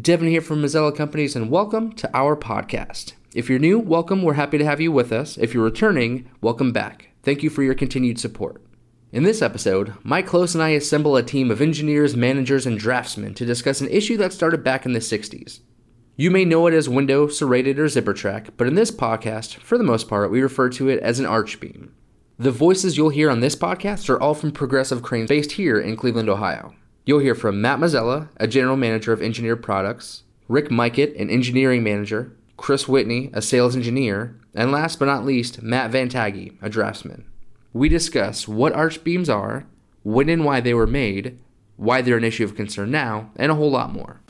Devin here from Mazzella Companies, and welcome to our podcast. If you're new, welcome. We're happy to have you with us. If you're returning, welcome back. Thank you for your continued support. In this episode, Mike Close and I assemble a team of engineers, managers, and draftsmen to discuss an issue that started back in the 60s. You may know it as window, serrated, or zipper track, but in this podcast, for the most part, we refer to it as an arch beam. The voices you'll hear on this podcast are all from Progressive Cranes based here in Cleveland, Ohio. You'll hear from Matt Mazzella, a general manager of engineered products, Rick Mikett, an engineering manager, Chris Whitney, a sales engineer, and last but not least, Matt Van a draftsman. We discuss what arch beams are, when and why they were made, why they're an issue of concern now, and a whole lot more.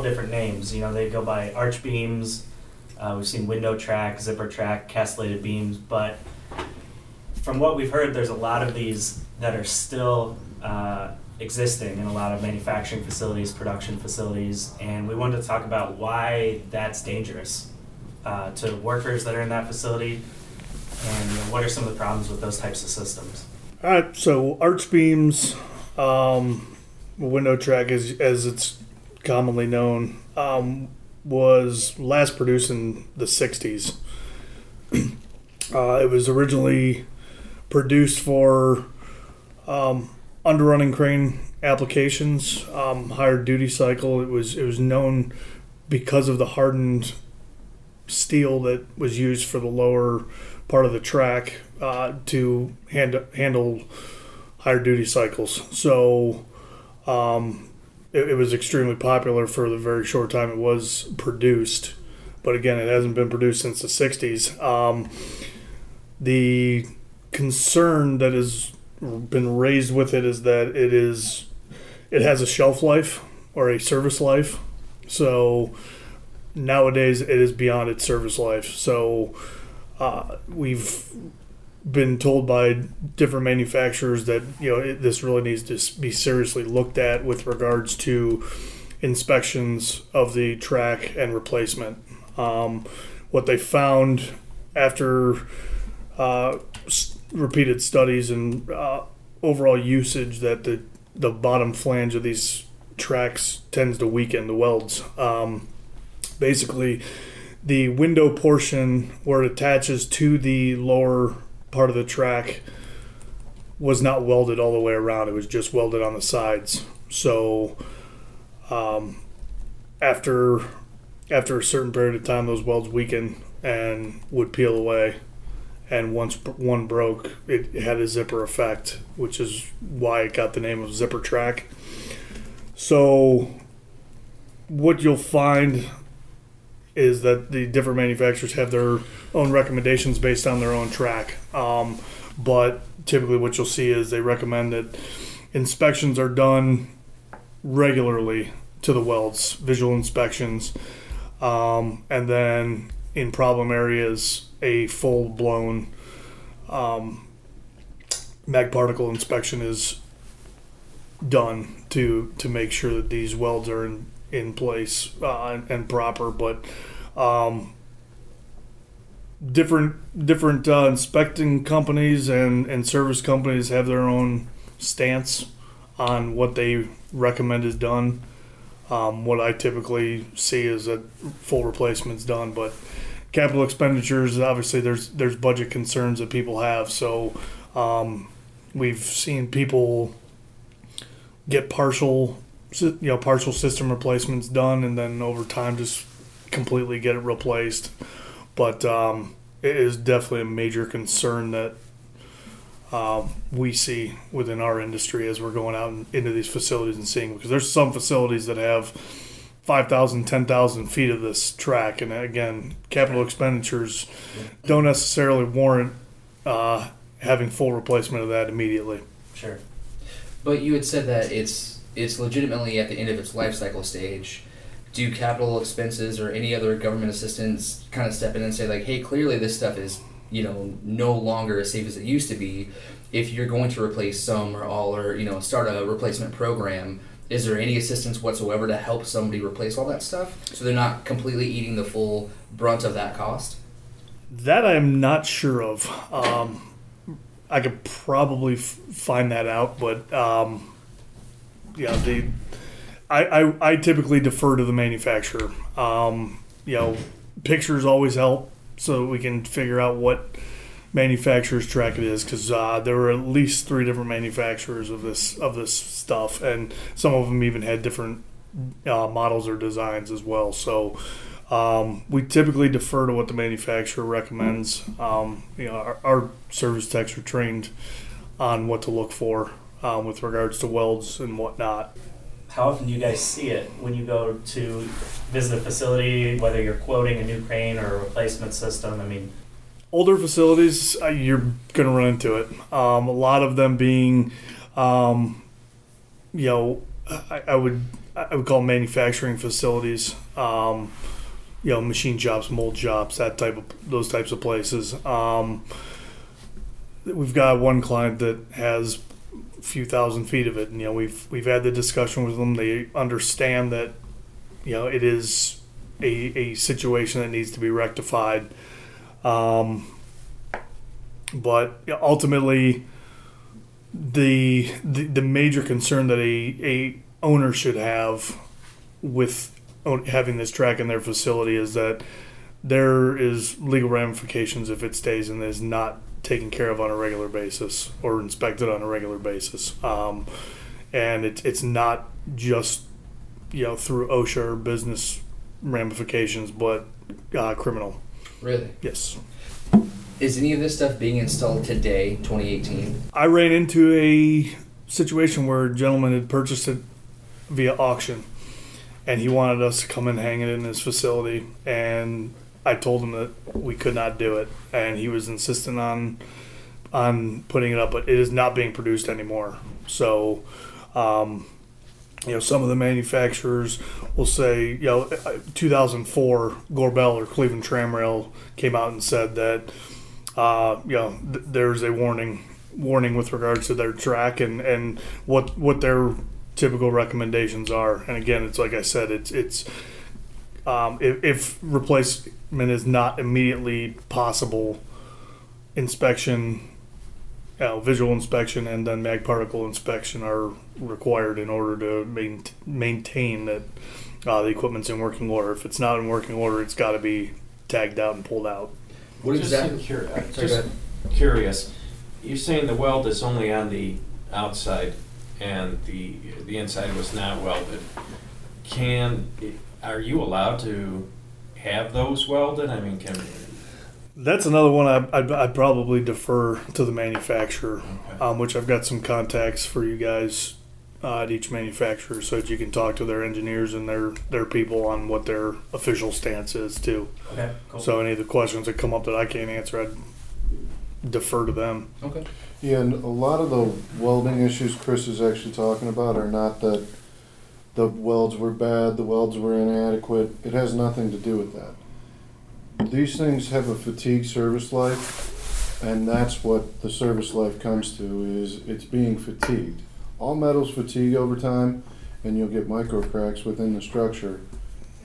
Couple different names. You know, they go by arch beams. Uh, we've seen window track, zipper track, castellated beams, but from what we've heard, there's a lot of these that are still uh, existing in a lot of manufacturing facilities, production facilities, and we wanted to talk about why that's dangerous uh, to workers that are in that facility, and you know, what are some of the problems with those types of systems. All right, so arch beams, um, window track, as as it's commonly known, um, was last produced in the '60s. uh, it was originally produced for um, underrunning crane applications, um, higher duty cycle. It was it was known because of the hardened steel that was used for the lower part of the track uh, to hand, handle higher duty cycles. So um, it, it, was extremely popular for the very short time it was produced. But again, it hasn't been produced since the 60s. Um, the concern that has been raised with it is that it is it has a shelf life or a service life. So nowadays it is beyond its service life. So uh, we've been told by different manufacturers that you know it, this really needs to be seriously looked at with regards to inspections of the track and replacement. Um, what they found after uh, repeated studies and uh, overall usage that the the bottom flange of these tracks tends to weaken the welds. Um, basically, the window portion where it attaches to the lower part of the track was not welded all the way around. It was just welded on the sides. So, um, after after a certain period of time, those welds weaken and would peel away and once one broke, it had a zipper effect, which is why it got the name of zipper track. So, what you'll find is that the different manufacturers have their own recommendations based on their own track. Um, but typically, what you'll see is they recommend that inspections are done regularly to the welds, visual inspections, um, and then in problem areas, a full blown um, mag particle inspection is done to to make sure that these welds are in in place uh, and, and, proper. But um, different different uh, inspecting companies and and service companies have their own stance on what they recommend is done. Um, what I typically see is that full replacement's done, but capital expenditures obviously there's there's budget concerns that people have so um, we've seen people get partial you know partial system replacements done and then over time just completely get it replaced but um, it is definitely a major concern that um, we see within our industry as we're going out into these facilities and seeing because there's some facilities that have 5,000, 10,000 feet of this track. And again, capital expenditures don't necessarily warrant uh, having full replacement of that immediately. Sure. But you had said that it's it's legitimately at the end of its life cycle stage. Do capital expenses or any other government assistance kind of step in and say like, hey, clearly this stuff is you know no longer as safe as it used to be. If you're going to replace some or all or you know start a replacement program, is there any assistance whatsoever to help somebody replace all that stuff so they're not completely eating the full brunt of that cost? That I am not sure of. Um, I could probably f- find that out, but um, yeah, the I, I I typically defer to the manufacturer. Um, you know, pictures always help, so we can figure out what manufacturer's track it is because uh, there were at least three different manufacturers of this of this stuff, and some of them even had different uh, models or designs as well. So um, we typically defer to what the manufacturer recommends. Um, you know, our, our service techs are trained on what to look for um, with regards to welds and whatnot. How often do you guys see it when you go to visit a facility, whether you're quoting a new crane or a replacement system? I mean, older facilities, uh, you're going to run into it. Um, a lot of them being, um, you know, I, I, would I would call manufacturing facilities. Um, you know, machine shops, mold shops, that type of those types of places. Um, we've got one client that has few thousand feet of it, and you know, we've we've had the discussion with them. They understand that, you know, it is a, a situation that needs to be rectified. Um, but ultimately, the, the the major concern that a a owner should have with having this track in their facility is that there is legal ramifications if it stays and is not taken care of on a regular basis or inspected on a regular basis. Um, and it, it's not just you know through OSHA or business ramifications, but uh, criminal. Really? Yes. Is any of this stuff being installed today, 2018? I ran into a situation where a gentleman had purchased it via auction and he wanted us to come and hang it in his facility and I told him that we could not do it and he was insistent on on putting it up but it is not being produced anymore so um, you know some of the manufacturers will say you know 2004 Gorbel or Cleveland Tramrail came out and said that uh, you know th- there's a warning warning with regards to their track and and what what their typical recommendations are. And again, it's like I said, it's it's um, if, if replacement is not immediately possible, inspection, you know, visual inspection, and then mag particle inspection are required in order to main, maintain that uh, the equipment's in working order. If it's not in working order, it's got to be tagged out and pulled out. What just exactly? Curi- just curious. You're saying the weld is only on the outside and the, the inside was not welded. Can, are you allowed to have those welded? I mean, can, That's another one I, I'd, I'd probably defer to the manufacturer, Okay. um, which I've got some contacts for you guys uh, at each manufacturer so that you can talk to their engineers and their, their people on what their official stance is too. okay, cool. So any of the questions that come up that I can't answer, I'd defer to them. Okay. Yeah, and a lot of the welding issues Chris is actually talking about are not that the welds were bad, the welds were inadequate. It has nothing to do with that. These things have a fatigue service life, and that's what the service life comes to is it's being fatigued. All metals fatigue over time, and you'll get micro cracks within the structure,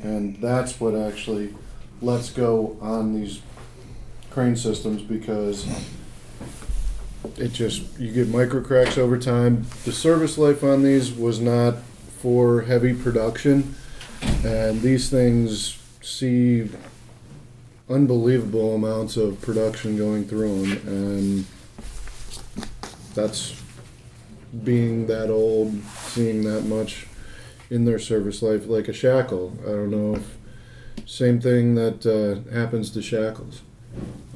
and that's what actually lets go on these crane systems because it just you get micro cracks over time. The service life on these was not for heavy production, and these things see unbelievable amounts of production going through them, and that's being that old, seeing that much in their service life, like a shackle. I don't know if same thing that uh, happens to shackles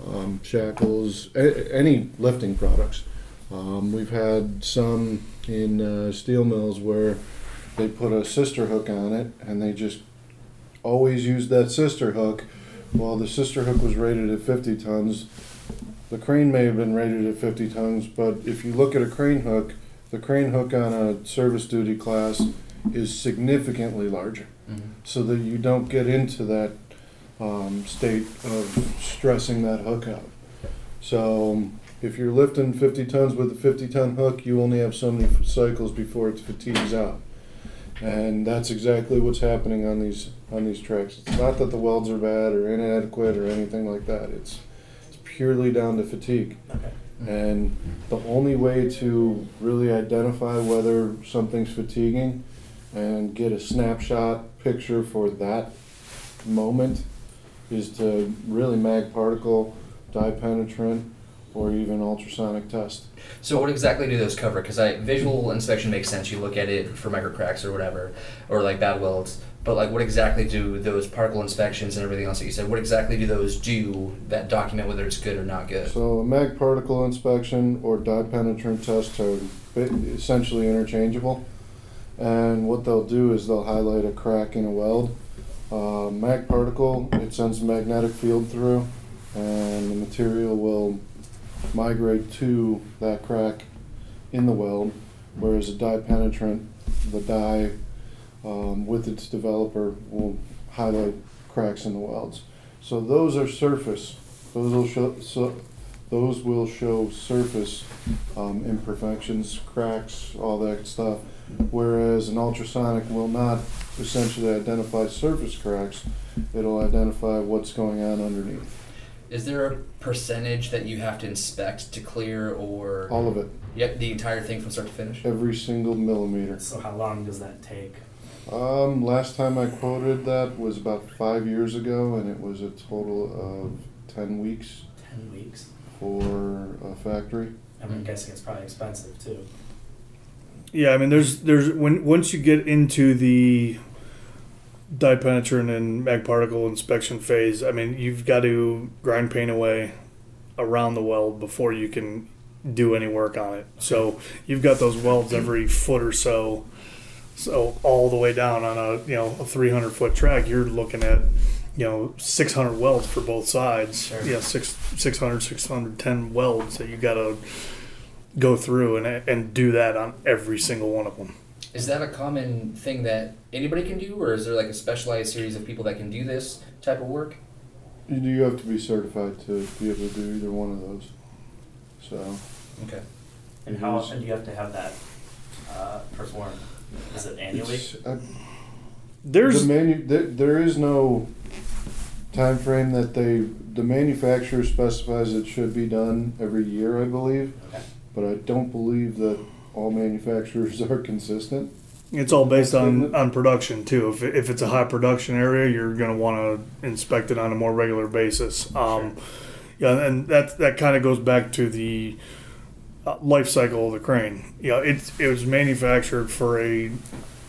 um, shackles, a- any lifting products. Um, we've had some in uh, steel mills where they put a sister hook on it and they just always use that sister hook. Well, the sister hook was rated at 50 tons. The crane may have been rated at 50 tons, but if you look at a crane hook, the crane hook on a service duty class is significantly larger. Mm-hmm. So that you don't get into that um, state of stressing that hook out. So um, if you're lifting 50 tons with a 50 ton hook, you only have so many cycles before it fatigues out. And that's exactly what's happening on these on these tracks. It's not that the welds are bad or inadequate or anything like that. It's it's purely down to fatigue. Okay. And the only way to really identify whether something's fatiguing and get a snapshot picture for that moment is to really mag particle, dye penetrant, or even ultrasonic test. So what exactly do those cover? Because I visual inspection makes sense. You look at it for micro cracks or whatever, or like bad welds. But like, what exactly do those particle inspections and everything else that you said? What exactly do those do that document whether it's good or not good? So a mag particle inspection or dye penetrant test are essentially interchangeable. And what they'll do is they'll highlight a crack in a weld. Uh, mag particle, it sends a magnetic field through, and the material will migrate to that crack in the weld. Whereas a dye penetrant, the dye um, with its developer will highlight cracks in the welds. So those are surface. Those will show. So those will show surface um, imperfections, cracks, all that stuff. Whereas an ultrasonic will not essentially identify surface cracks. It'll identify what's going on underneath. Is there a percentage that you have to inspect to clear, or All of it, Yep, the entire thing from start to finish. every single millimeter. So how long does that take? Um, last time I quoted that was about five years ago, and it was a total of ten weeks Ten weeks. for a factory. I'm guessing it's probably expensive too. Yeah, I mean, there's there's when once you get into the dye penetrant and mag particle inspection phase, I mean, you've got to grind paint away around the weld before you can do any work on it. So you've got those welds every foot or so, so all the way down on a you know a 300 foot track, you're looking at you know 600 welds for both sides. Sure. Yeah, six 600 610 welds that you got to go through and and do that on every single one of them. Is that a common thing that anybody can do, or is there like a specialized series of people that can do this type of work? You do have to be certified to be able to do either one of those. So Okay. And how often do you have to have that uh, performed? Is it annually? it's, uh, There's the manu- there, there is no time frame that they the manufacturer specifies it should be done every year, I believe. Okay. But I don't believe that all manufacturers are consistent. it's all based on on production too. If if it's a high production area, you're going to want to inspect it on a more regular basis. Um, Yeah, and that that kind of goes back to the uh, life cycle of the crane. Yeah, it it was manufactured for a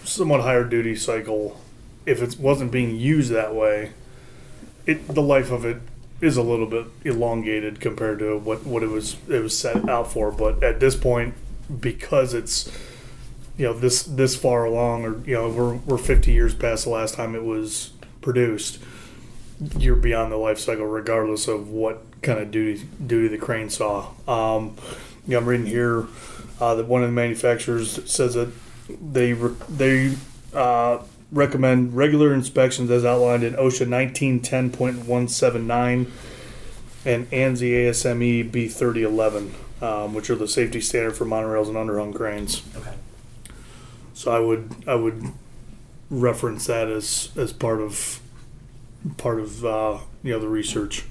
somewhat higher duty cycle. If it wasn't being used that way, it the life of it is a little bit elongated compared to what, what it was it was set out for. But at this point, because it's you know this this far along, or you know we're we're 50 years past the last time it was produced, you're beyond the life cycle regardless of what kind of duty duty the crane saw. Um, you know, I'm reading here uh, that one of the manufacturers says that they re- they uh, recommend regular inspections as outlined in OSHA 1910.179 and ANSI ASME B30.11, um, which are the safety standard for monorails and underhung cranes. Okay. So I would I would reference that as as part of part of uh, you know the research.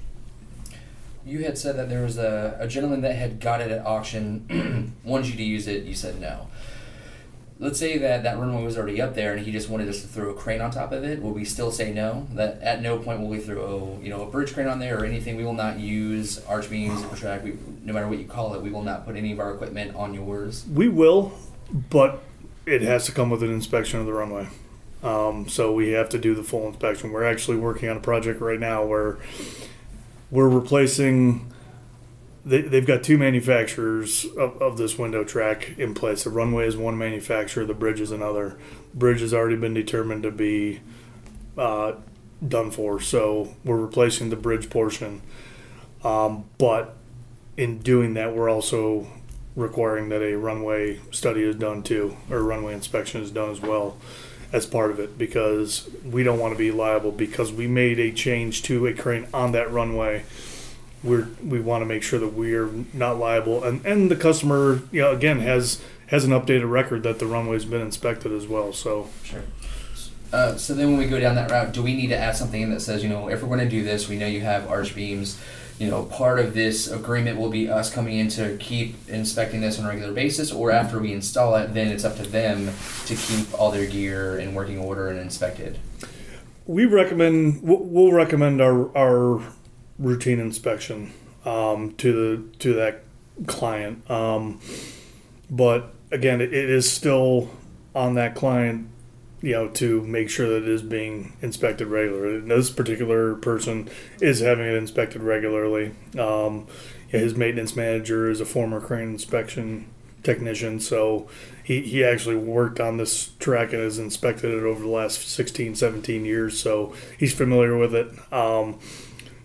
You had said that there was a, a gentleman that had got it at auction, wanted you to use it. You said no. Let's say that that runway was already up there, and he just wanted us to throw a crane on top of it. Will we still say no? That at no point will we throw you know a bridge crane on there or anything. We will not use arch beams, or track. We, no matter what you call it, we will not put any of our equipment on yours. We will, but it has to come with an inspection of the runway. Um, so we have to do the full inspection. We're actually working on a project right now where we're replacing. They, they've got two manufacturers of, of this window track in place. The runway is one manufacturer, the bridge is another. Bridge has already been determined to be uh, done for, so we're replacing the bridge portion. Um, but in doing that, we're also requiring that a runway study is done too, or runway inspection is done as well as part of it, because we don't want to be liable because we made a change to a crane on that runway. We're we want to make sure that we're not liable, and and the customer, you know, again has has an updated record that the runway's been inspected as well. So Sure. Uh, so then when we go down that route, do we need to add something in that says, you know, if we're going to do this, we know you have arch beams. You know, part of this agreement will be us coming in to keep inspecting this on a regular basis, or after we install it, then it's up to them to keep all their gear in working order and inspected. we recommend we'll we'll recommend our our routine inspection um, to the to that client. Um, but again, it, is still on that client, you know, to make sure that it is being inspected regularly. And this particular person is having it inspected regularly. Um, his maintenance manager is a former crane inspection technician, so he, he actually worked on this track and has inspected it over the last 16, 17 years, so he's familiar with it. Um,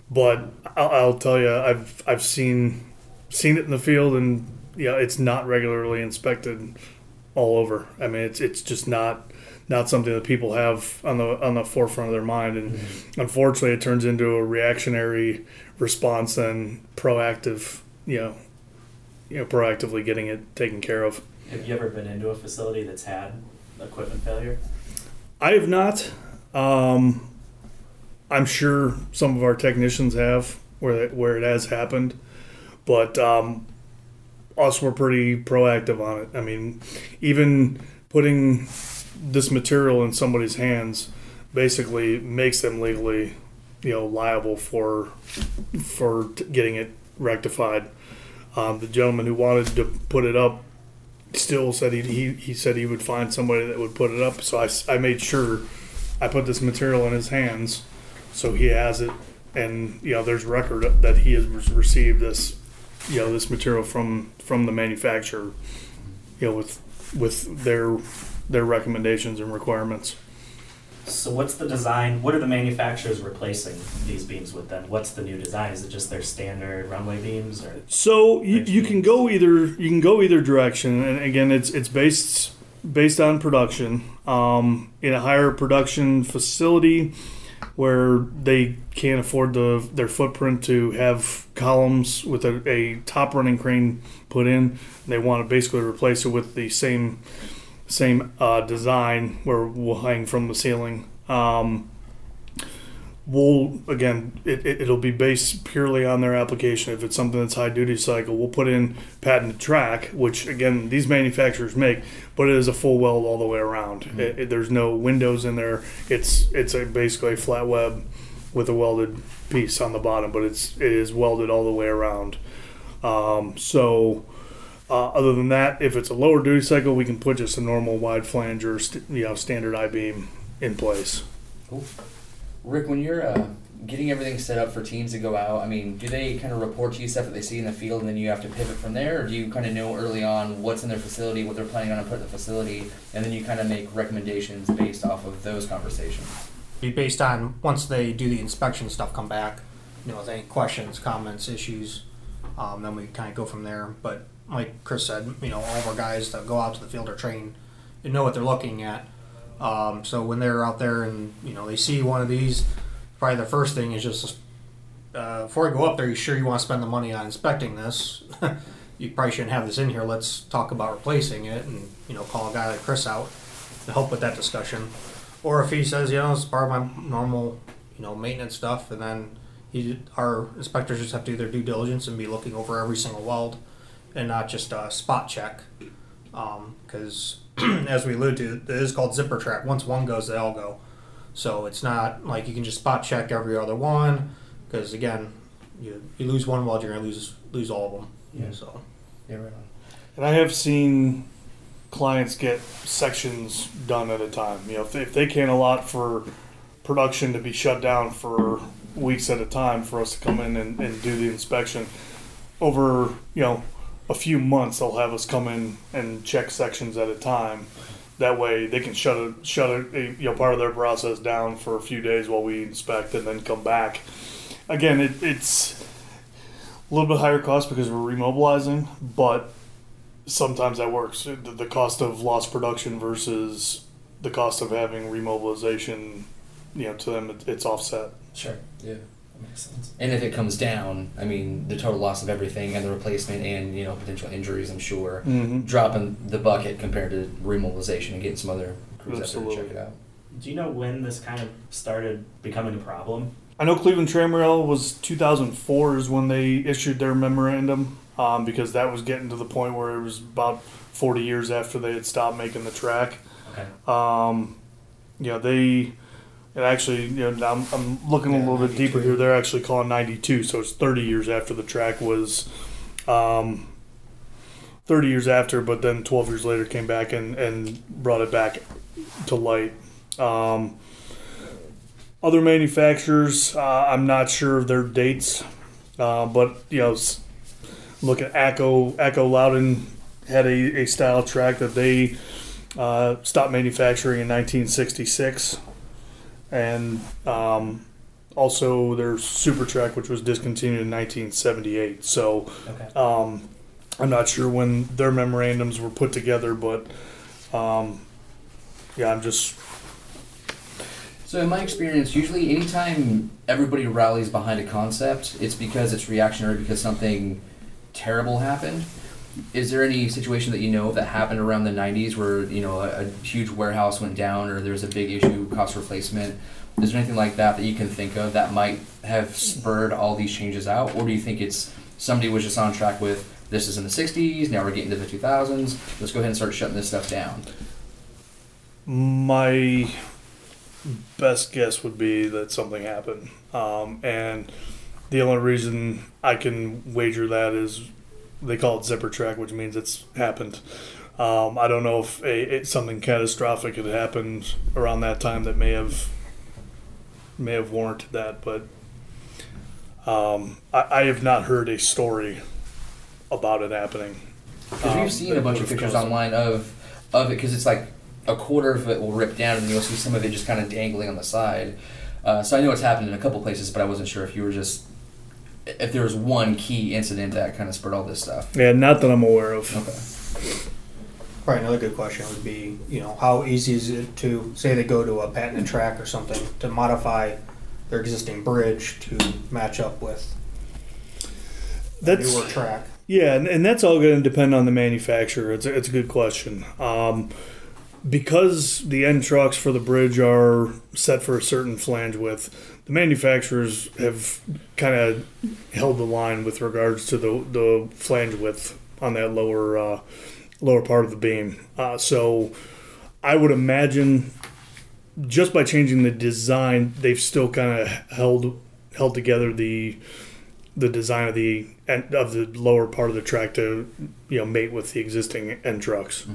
but I'll, I'll tell you, I've I've seen seen it in the field, and yeah, it's not regularly inspected all over. I mean, it's it's just not not something that people have on the on the forefront of their mind, and unfortunately, it turns into a reactionary response and proactive. You know, you know, proactively getting it taken care of. Have you ever been into a facility that's had equipment failure? I have not. Um, I'm sure some of our technicians have where it, where it has happened, but um, us we're pretty proactive on it. I mean, even putting this material in somebody's hands basically makes them legally, you know, liable for for getting it rectified. Um, the gentleman who wanted to put it up still said he, he, he said he would find somebody that would put it up. So I, I made sure I put this material in his hands so he has it. And, you know, there's record that he has received this, you know, this material from, from the manufacturer, you know, with, with their, their recommendations and requirements. So what's the design? What are the manufacturers replacing these beams with then? What's the new design? Is it just their standard runway beams or? So you, you can go either you can go either direction, and again, it's it's based based on production. Um, in a higher production facility where they can't afford the their footprint to have columns with a, a top running crane put in, they want to basically replace it with the same same uh, design where we'll hang from the ceiling. Um, we'll again it, it, it'll be based purely on their application. If it's something that's high duty cycle we'll put in patented track which again these manufacturers make but it is a full weld all the way around. It, it- there's no windows in there. It's it's a basically a flat web with a welded piece on the bottom but it's it is welded all the way around. Um, so uh, other than that if it's a lower duty cycle we can put just a normal wide flange or st- you know standard i-beam in place Rick, when you're uh, getting everything set up for teams to go out, I mean, do they kind of report to you stuff that they see in the field and then you have to pivot from there? Or do you kind of know early on what's in their facility, what they're planning on to put in the facility, and then you kind of make recommendations based off of those conversations? be based on once they do the inspection stuff come back you know with any questions comments issues um, then we kind of go from there but like chris said you know all of our guys that go out to the field are trained and know what they're looking at um, so when they're out there and you know they see one of these probably the first thing is just uh, before I go up there you sure you want to spend the money on inspecting this? You probably shouldn't have this in here. Let's talk about replacing it and you know call a guy like chris out to help with that discussion. Or if he says, you know, it's part of my normal, you know, maintenance stuff, and then he, our inspectors just have to do their due diligence and be looking over every single weld, and not just a spot check, because as we allude to, it is called zipper track. Once one goes, they all go. So it's not like you can just spot check every other one, because again, you, you lose one weld, you're gonna lose lose all of them. Yeah. So Yeah, right on. And I have seen clients get sections done at a time. You know, if they, if they can't allot for production to be shut down for weeks at a time for us to come in and, and do the inspection, over, you know, a few months, they'll have us come in and check sections at a time. That way they can shut it, shut eh, you know, part of their process down for a few days while we inspect and then come back. Again, it, it's a little bit higher cost because we're remobilizing, but sometimes that works. The, the cost of lost production versus the cost of having remobilization, you know, to them it, it's offset. Sure. Yeah. That makes sense. And if it comes down, I mean, the total loss of everything and the replacement and, you know, potential injuries, I'm sure, Mm-hmm. dropping the bucket compared to remobilization and getting some other crews out there to check it out. Do you know when this kind of started becoming a problem? I know Cleveland Tramrail was 2004 is when they issued their memorandum um, because that was getting to the point where it was about 40 years after they had stopped making the track. Okay. Um, you know, they, it actually, you know, I'm, I'm looking a little bit deeper here. They're actually calling 92, so it's 30 years after the track was, um, 30 years after, but then 12 years later came back and, and brought it back to light. Um, other manufacturers, uh, I'm not sure of their dates, uh, but you know, look at ACCO. ACCO Louden had a, a style track that they uh, stopped manufacturing in 1966, and um, also their Super Track, which was discontinued in 1978. So Okay. um, I'm not sure when their memorandums were put together, but um, yeah, I'm just So in my experience, usually anytime everybody rallies behind a concept, it's because it's reactionary because something terrible happened. Is there any situation that you know that happened around the 90s where, you know, a, a huge warehouse went down or there's a big issue, cost replacement? Is there anything like that that you can think of that might have spurred all these changes out? Or do you think it's somebody was just on track with this is in the 60s, now we're getting to the 2000s, let's go ahead and start shutting this stuff down? my best guess would be that something happened, um, and the only reason I can wager that is they call it zipper track, which means it's happened. Um, I don't know if a, it, something catastrophic had happened around that time that may have may have warranted that, but um, I, I have not heard a story about it happening. Because Um, we've seen a bunch of pictures online of of it because it's like a quarter of it will rip down and you'll see some of it just kind of dangling on the side. Uh, so I know it's happened in a couple places, but I wasn't sure if you were just if there was one key incident that kind of spurred all this stuff. Yeah, not that I'm aware of. Okay. Probably another good question would be, you know, how easy is it to say they go to a patented track or something to modify their existing bridge to match up with a That's newer track? Yeah, and, and that's all going to depend on the manufacturer. It's a, it's a good question. Um, because the end trucks for the bridge are set for a certain flange width, the manufacturers have kind of held the line with regards to the, the flange width on that lower uh, lower part of the beam. Uh, so I would imagine just by changing the design, they've still kind of held held together the the design of the of the lower part of the track to you know mate with the existing end trucks.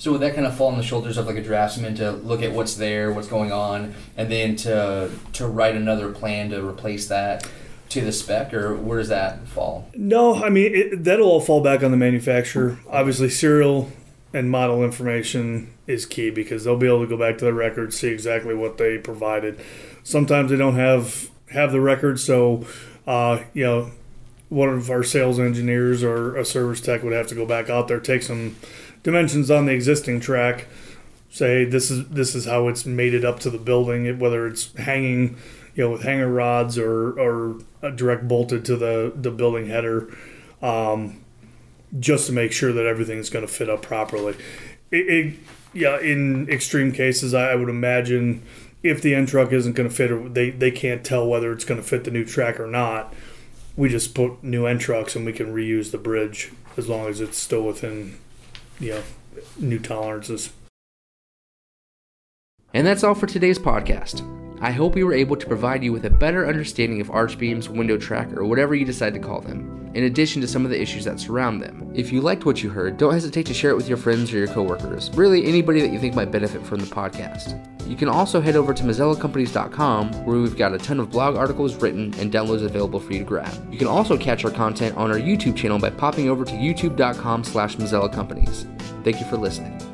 So would that kind of fall on the shoulders of like a draftsman to look at what's there, what's going on, and then to to write another plan to replace that to the spec, or where does that fall? No, I mean it, that'll all fall back on the manufacturer. Obviously, serial and model information is key because they'll be able to go back to the records, see exactly what they provided. Sometimes they don't have have the record, so uh, you know one of our sales engineers or a service tech would have to go back out there, take some dimensions on the existing track, say this is this is how it's mated up to the building, whether it's hanging, you know, with hanger rods or or direct bolted to the the building header, um, just to make sure that everything's going to fit up properly. It, it, yeah, in extreme cases, I, I would imagine if the end truck isn't going to fit, or they they can't tell whether it's going to fit the new track or not. We just put new end trucks and we can reuse the bridge as long as it's still within, you know, new tolerances. And that's all for today's podcast. I hope we were able to provide you with a better understanding of arch beams, window track, or whatever you decide to call them, in addition to some of the issues that surround them. If you liked what you heard, don't hesitate to share it with your friends or your coworkers, really anybody that you think might benefit from the podcast. You can also head over to MazzellaCompanies.com where we've got a ton of blog articles written and downloads available for you to grab. You can also catch our content on our YouTube channel by popping over to youtube.com slash Mazzella Companies. Thank you for listening.